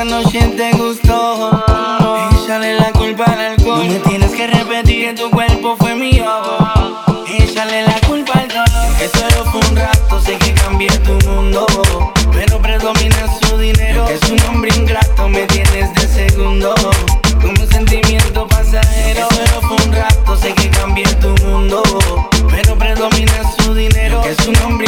esa noche te gustó. Échale la culpa al alcohol. No me tienes que repetir que tu cuerpo fue mío. Échale la culpa al dolor. Que solo fue un rato, sé que cambié tu mundo. Pero predomina su dinero. Es un hombre ingrato, me tienes de segundo. Como un sentimiento pasajero. Que solo fue un rato, sé que cambié tu mundo. Pero predomina su dinero. Es un hombre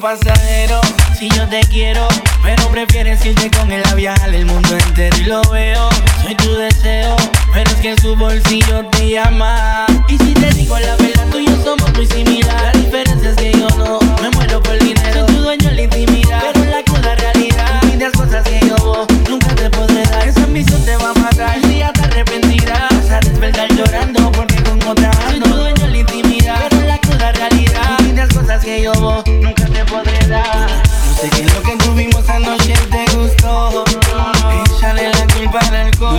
pasajero, si yo te quiero, pero prefieres irte con el labial, el mundo entero y lo veo. Soy tu deseo, pero es que su bolsillo te llama. Y si te digo la verdad,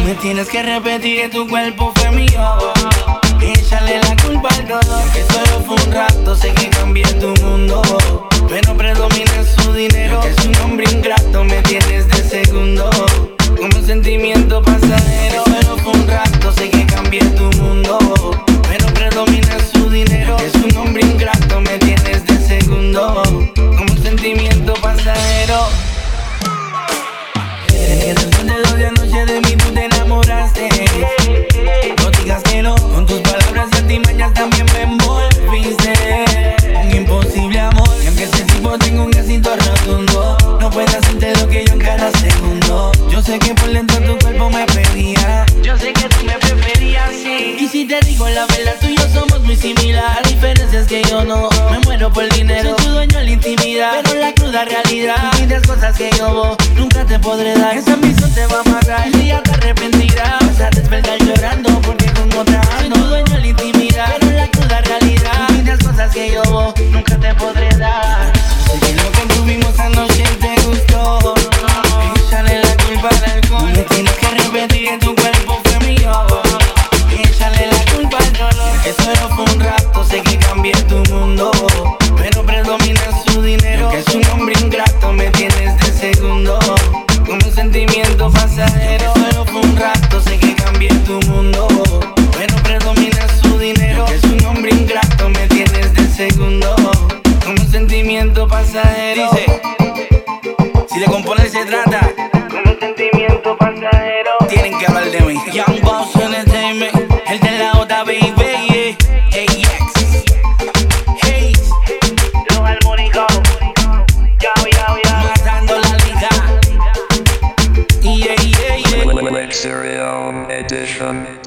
me tienes que repetir que tu cuerpo fue mío. Échale la culpa al dolor. Que solo fue un rato, sé que cambié tu mundo. Pero predomina su dinero. Es un hombre ingrato, me tienes de segundo. Como un sentimiento pasajero. Pero fue un rato, sé que cambié tu mundo. Pero predomina su dinero. Es un hombre ingrato, me tienes de segundo. Tu cuerpo me pedía. Yo sé que tú me preferías, sí. Y si te digo la verdad, tú y yo somos muy similares. La diferencia es que yo no me muero por dinero. Soy tu dueño en la intimidad, pero la cruda realidad. Y las cosas que yo nunca te podré dar. Esa ambición te va a matar. Y ya te arrepentirás. Vas a despertar llorando porque con otra. Soy tu dueño en la intimidad, pero Eso solo fue un rato, sé que cambié tu mundo. Pero predomina su dinero. Que es un hombre ingrato, me tienes de segundo. Con un sentimiento pasajero. Eso solo fue un rato, sé que cambié tu mundo. Pero predomina su dinero. Que es un hombre ingrato, me tienes de segundo. Con un sentimiento pasajero. Dice: Si de componer se trata. Stereo Edition.